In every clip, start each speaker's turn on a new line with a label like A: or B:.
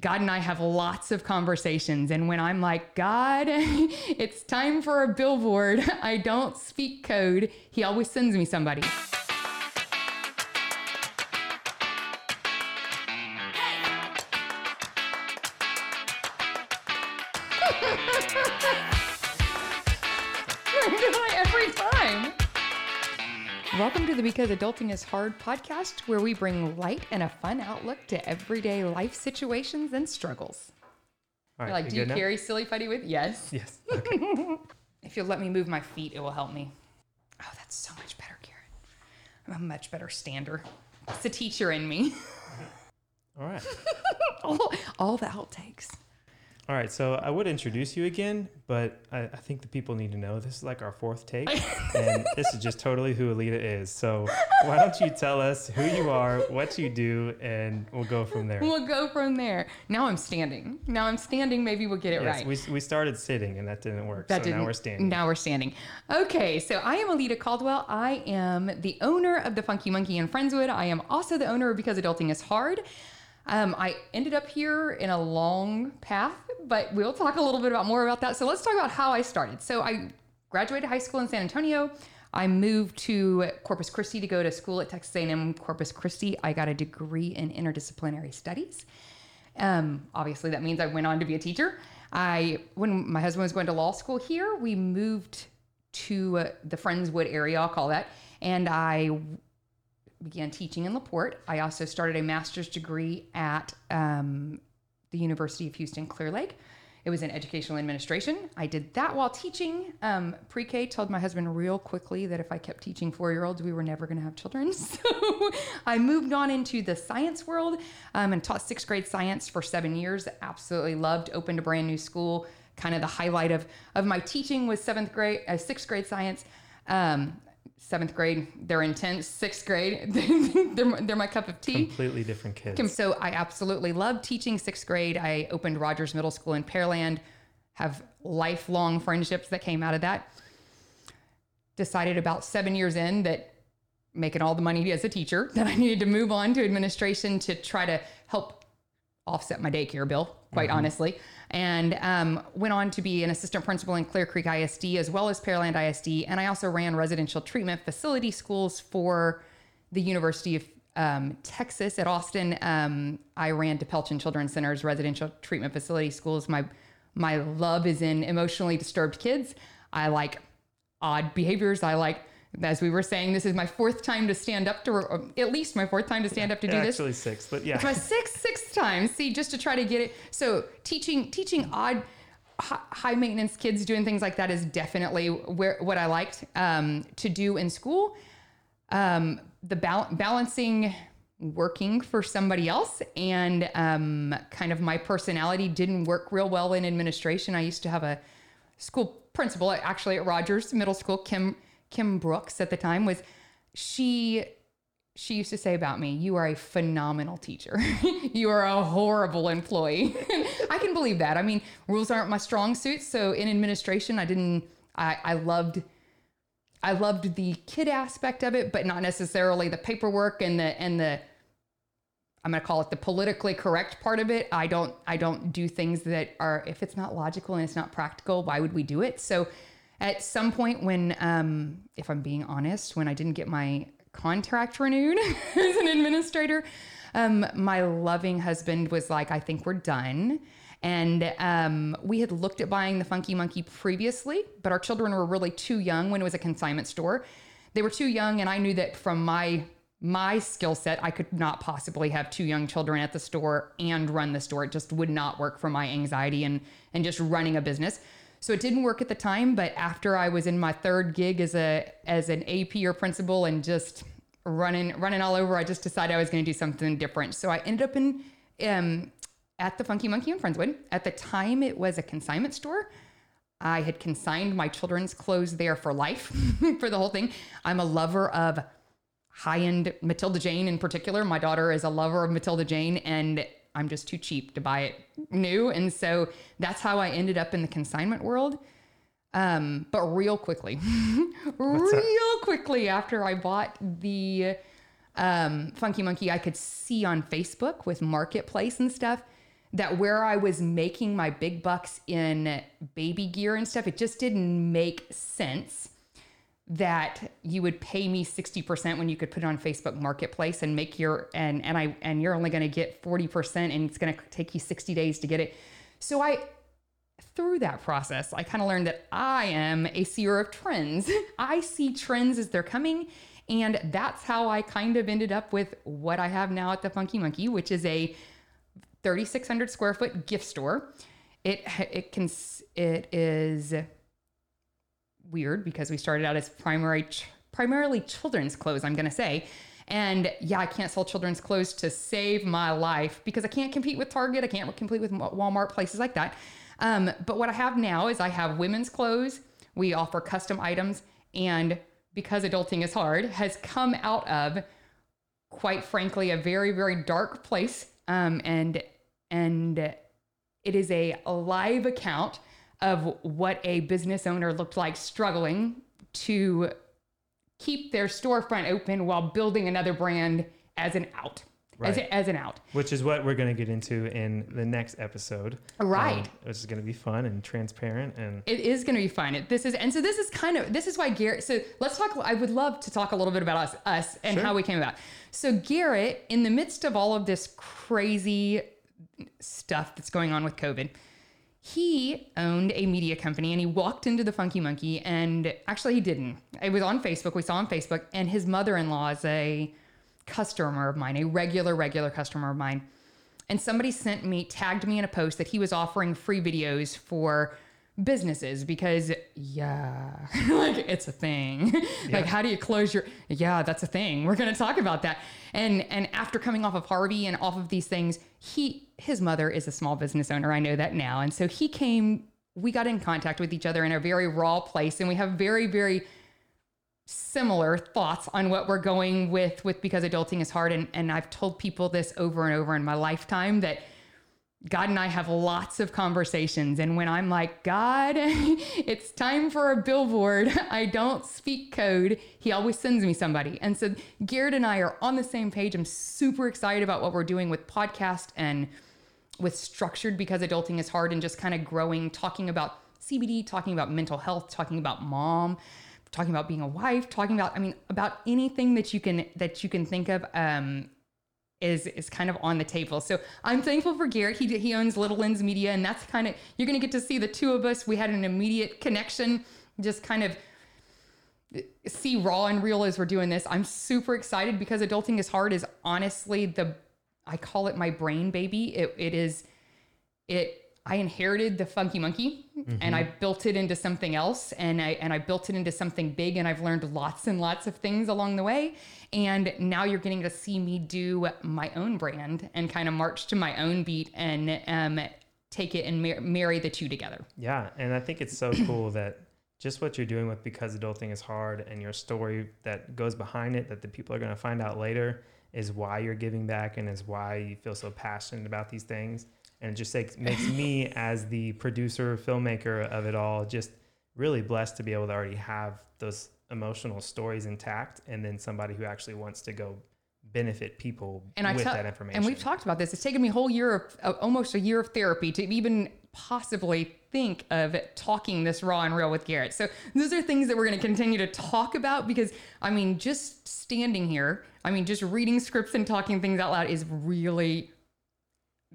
A: God and I have lots of conversations. And when I'm like, God, it's time for a billboard, I don't speak code, He always sends me somebody. Welcome to the Because Adulting is Hard podcast, where we bring light and a fun outlook to everyday life situations and struggles.
B: All
A: You're like, do you
B: now?
A: carry silly putty with? Yes.
B: Yes. Okay.
A: If you'll let me move my feet, it will help me. Oh, that's so much better, Karen. I'm a much better stander. It's the teacher in me.
B: All right.
A: all, all the outtakes.
B: All right. So I would introduce you again, but I, I think the people need to know this is like our fourth take, and this is just totally who Alita is. So why don't you tell us who you are, what you do, and we'll go from there.
A: We'll go from there. Now I'm standing. Now I'm standing. Maybe we'll get it
B: yes,
A: right.
B: we, we started sitting and that didn't work.
A: That
B: so
A: didn't,
B: now we're standing.
A: Now we're standing. Okay, so I am Alita Caldwell. I am the owner of the Funky Monkey in Friendswood. I am also the owner of Because Adulting is Hard. Um, I ended up here in a long path, but we'll talk a little bit about more about that. So let's talk about how I started. So I graduated high school in San Antonio. I moved to Corpus Christi to go to school at Texas A&M Corpus Christi. I got a degree in interdisciplinary studies. Um, obviously, that means I went on to be a teacher. I, when my husband was going to law school here, we moved to uh, the Friendswood area, I'll call that, and I began teaching in La Porte. I also started a master's degree at um, the University of Houston Clear Lake. It was in educational administration. I did that while teaching um, pre K. Told my husband real quickly that if I kept teaching four year olds, we were never going to have children. So I moved on into the science world um, and taught sixth grade science for seven years. Absolutely loved, opened a brand new school. Kind of the highlight of, of my teaching was seventh grade, uh, sixth grade science. Um, seventh grade, they're intense. Sixth grade, they're, they're my cup of tea.
B: Completely different kids.
A: So I absolutely love teaching sixth grade. I opened Rogers Middle School in Pearland, have lifelong friendships that came out of that. Decided about seven years in that making all the money as a teacher, that I needed to move on to administration to try to help offset my daycare bill, quite mm-hmm. honestly. And um, went on to be an assistant principal in Clear Creek ISD as well as Pearland ISD. And I also ran residential treatment facility schools for the University of um, Texas at Austin. Um, I ran DePelchin Children's Center's residential treatment facility schools. My my love is in emotionally disturbed kids. I like odd behaviors. I like, as we were saying, this is my fourth time to stand up to, at least my fourth time to stand up to do this.
B: Actually six, but yeah.
A: it's my sixth sixth time. See just to try to get it. So teaching teaching odd high maintenance kids doing things like that is definitely where what i liked um, to do in school. Um, the bal- balancing working for somebody else and um, kind of my personality didn't work real well in administration. I used to have a school principal actually at rogers middle school kim kim brooks at the time was she she used to say about me, You are a phenomenal teacher. you are a horrible employee. I can believe that. I mean, rules aren't my strong suit. So in administration, I didn't, I, I loved, I loved the kid aspect of it, but not necessarily the paperwork and the, and the, I'm going to call it the politically correct part of it. I don't, I don't do things that are, if it's not logical and it's not practical, why would we do it? So at some point when, um, if I'm being honest, when I didn't get my contract renewed as an administrator, um, my loving husband was like, I think we're done. And um, we had looked at buying the Funky Monkey previously, but our children were really too young when it was a consignment store. They were too young, and I knew that from my my skill set, I could not possibly have two young children at the store and run the store. It just would not work for my anxiety and and just running a business. So it didn't work at the time, but after I was in my third gig as a as an AP or principal and just running running all over, I just decided I was going to do something different. So I ended up in um, at the Funky Monkey in Friendswood. At the time, it was a consignment store. I had consigned my children's clothes there for life for the whole thing. I'm a lover of high end Matilda Jane in particular. My daughter is a lover of Matilda Jane, and I'm just too cheap to buy it new. And so that's how I ended up in the consignment world. Um, but real quickly, real quickly after I bought the um, Funky Monkey, I could see on Facebook with Marketplace and stuff that where I was making my big bucks in baby gear and stuff, it just didn't make sense that you would pay me 60% when you could put it on Facebook Marketplace and make your and and I and you're only going to get 40% and it's going to take you 60 days to get it. So I through that process, I kind of learned that I am a seer of trends. I see trends as they're coming and that's how I kind of ended up with what I have now at the Funky Monkey, which is a 3600 square foot gift store. It it can it is weird because we started out as primary primarily children's clothes, I'm going to say. And yeah, I can't sell children's clothes to save my life because I can't compete with Target. I can't compete with Walmart, places like that. Um, but what I have now is I have women's clothes. We offer custom items. And because adulting is hard, has come out of, quite frankly, a very, very dark place. Um, and and it is a live account of what a business owner looked like struggling to keep their storefront open while building another brand as an out. Right. As, a, as an out.
B: Which is what we're going to get into in the next episode.
A: Right. Um,
B: which is going to be fun and transparent and
A: It is going to be fun. It, this is and so this is kind of this is why Garrett so let's talk I would love to talk a little bit about us us and sure. how we came about. So Garrett in the midst of all of this crazy stuff that's going on with COVID, he owned a media company and he walked into the Funky Monkey and actually he didn't. It was on Facebook. We saw on Facebook and his mother-in-law is a customer of mine, a regular regular customer of mine. And somebody sent me tagged me in a post that he was offering free videos for businesses because yeah like it's a thing. Yeah. like how do you close your yeah that's a thing. We're going to talk about that. And and after coming off of harvey and off of these things he his mother is a small business owner i know that now. And so he came we got in contact with each other in a very raw place and we have very very similar thoughts on what we're going with with because adulting is hard. And and i've told people this over and over in my lifetime that God and I have lots of conversations. And when I'm like, God, it's time for a billboard, I don't speak code, he always sends me somebody. And so Garrett and I are on the same page. I'm super excited about what we're doing with podcast and with structured because adulting is hard and just kind of growing, talking about CBD, talking about mental health, talking about mom, talking about being a wife, talking about, I mean, about anything that you can that you can think of. Um, is is kind of on the table. So I'm thankful for Garrett. He he owns Little Lens Media, and that's kind of you're going to get to see the two of us. We had an immediate connection, just kind of uh, see raw and real as we're doing this. I'm super excited because adulting is hard. Is honestly the I call it my brain baby. It it is it. I inherited the Funky Monkey mm-hmm. and I built it into something else, and I and I built it into something big, and I've learned lots and lots of things along the way and now you're getting to see me do my own brand and kind of march to my own beat and um, take it and mar- marry the two together.
B: Yeah. And I think it's so cool that just what you're doing with Because Adulting is Hard and your story that goes behind it that the people are going to find out later is why you're giving back and is why you feel so passionate about these things. And it just makes, makes me, as the producer, filmmaker of it all, just really blessed to be able to already have those emotional stories intact and then somebody who actually wants to go benefit people and with I that information.
A: And we've talked about this. It's taken me a whole year of uh, almost a year of therapy to even possibly think of talking this raw and real with Garrett. So those are things that we're going to continue to talk about because I mean, just standing here, I mean, just reading scripts and talking things out loud is really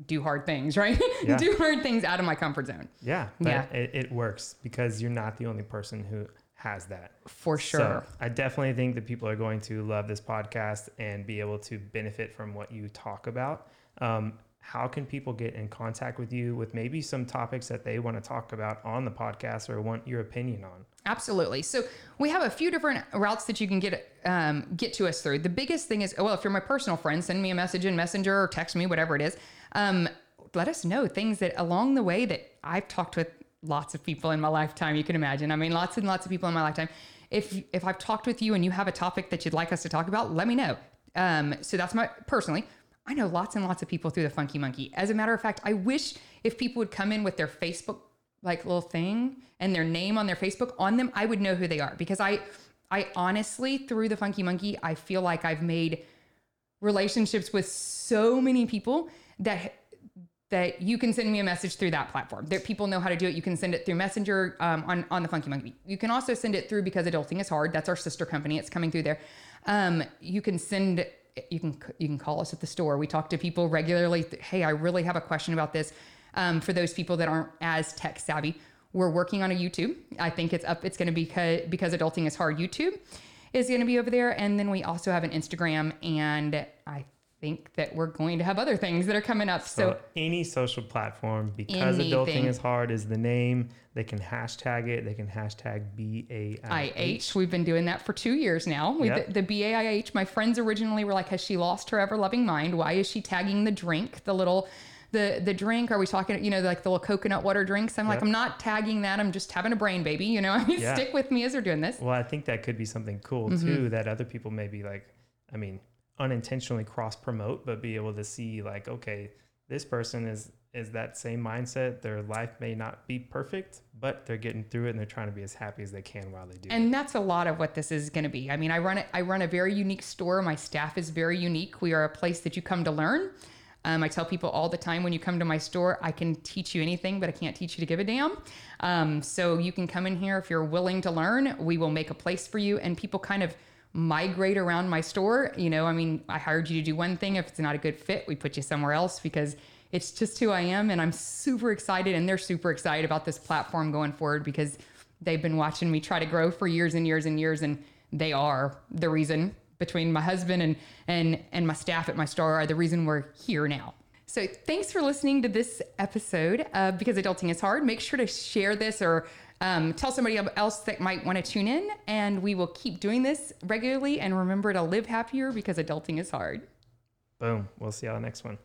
A: do hard things, right? Yeah. do hard things out of my comfort zone.
B: Yeah. yeah. It, it works because you're not the only person who has that.
A: For sure. So
B: I definitely think that people are going to love this podcast and be able to benefit from what you talk about. Um, how can people get in contact with you with maybe some topics that they want to talk about on the podcast or want your opinion on?
A: Absolutely. So we have a few different routes that you can get um, get to us through. The biggest thing is, well, if you're my personal friend, send me a message in Messenger or text me, whatever it is. Um, let us know things that along the way that I've talked with lots of people in my lifetime you can imagine. I mean lots and lots of people in my lifetime. If if i've talked with you and you have a topic that you'd like us to talk about let me know. Um, so that's my personally i know lots and lots of people through the funky monkey. As a matter of fact i wish if people would come in with their facebook like little thing and their name on their facebook on them i would know who they are. Because i i honestly through the funky monkey i feel like i've made relationships with so many people that that you can send me a message through that platform. There, people know how to do it. You can send it through Messenger um, on on the Funky Monkey. You can also send it through because adulting is hard. That's our sister company. It's coming through there. Um, you can send. You can you can call us at the store. We talk to people regularly. Hey, I really have a question about this. Um, for those people that aren't as tech savvy, we're working on a YouTube. I think it's up. It's going to be because, because adulting is hard. YouTube is going to be over there, and then we also have an Instagram, and I think that we're going to have other things that are coming up. So,
B: So any social platform, because
A: Anything.
B: adulting is hard, is the name. They can hashtag it. They can hashtag B A I H.
A: We've been doing that for two years now. We,
B: Yep.
A: the, the BAIH, my friends originally were like, has she lost her ever loving mind? Why is she tagging the drink, the little, the, the drink? Are we talking, you know, like the little coconut water drinks? I'm like, I'm not tagging that. I'm just having a brain baby. You know, I mean,
B: Yeah.
A: stick with me as we're doing this.
B: Well, I think that could be something cool
A: Mm-hmm.
B: too that other people maybe like, I mean, unintentionally cross promote, but be able to see like, okay, this person is is that same mindset. Their life may not be perfect, but they're getting through it and they're trying to be as happy as they can while they do. it.
A: And that's a lot of what this is going to be. I mean, I run it. I run a very unique store. My staff is very unique. We are a place that you come to learn. Um, I tell people all the time when you come to my store, I can teach you anything, but I can't teach you to give a damn. Um, so you can come in here if you're willing to learn. We will make a place for you. And people kind of migrate around my store. You know, I mean, I hired you to do one thing. If it's not a good fit, we put you somewhere else because it's just who I am. And I'm super excited, and they're super excited about this platform going forward because they've been watching me try to grow for years and years and years and they are the reason between my husband and and and my staff at my store are the reason we're here now so thanks for listening to this episode of because adulting is hard make sure to share this or um, tell somebody else that might want to tune in and we will keep doing this regularly and remember to live happier because adulting is hard
B: Boom. We'll see the next one.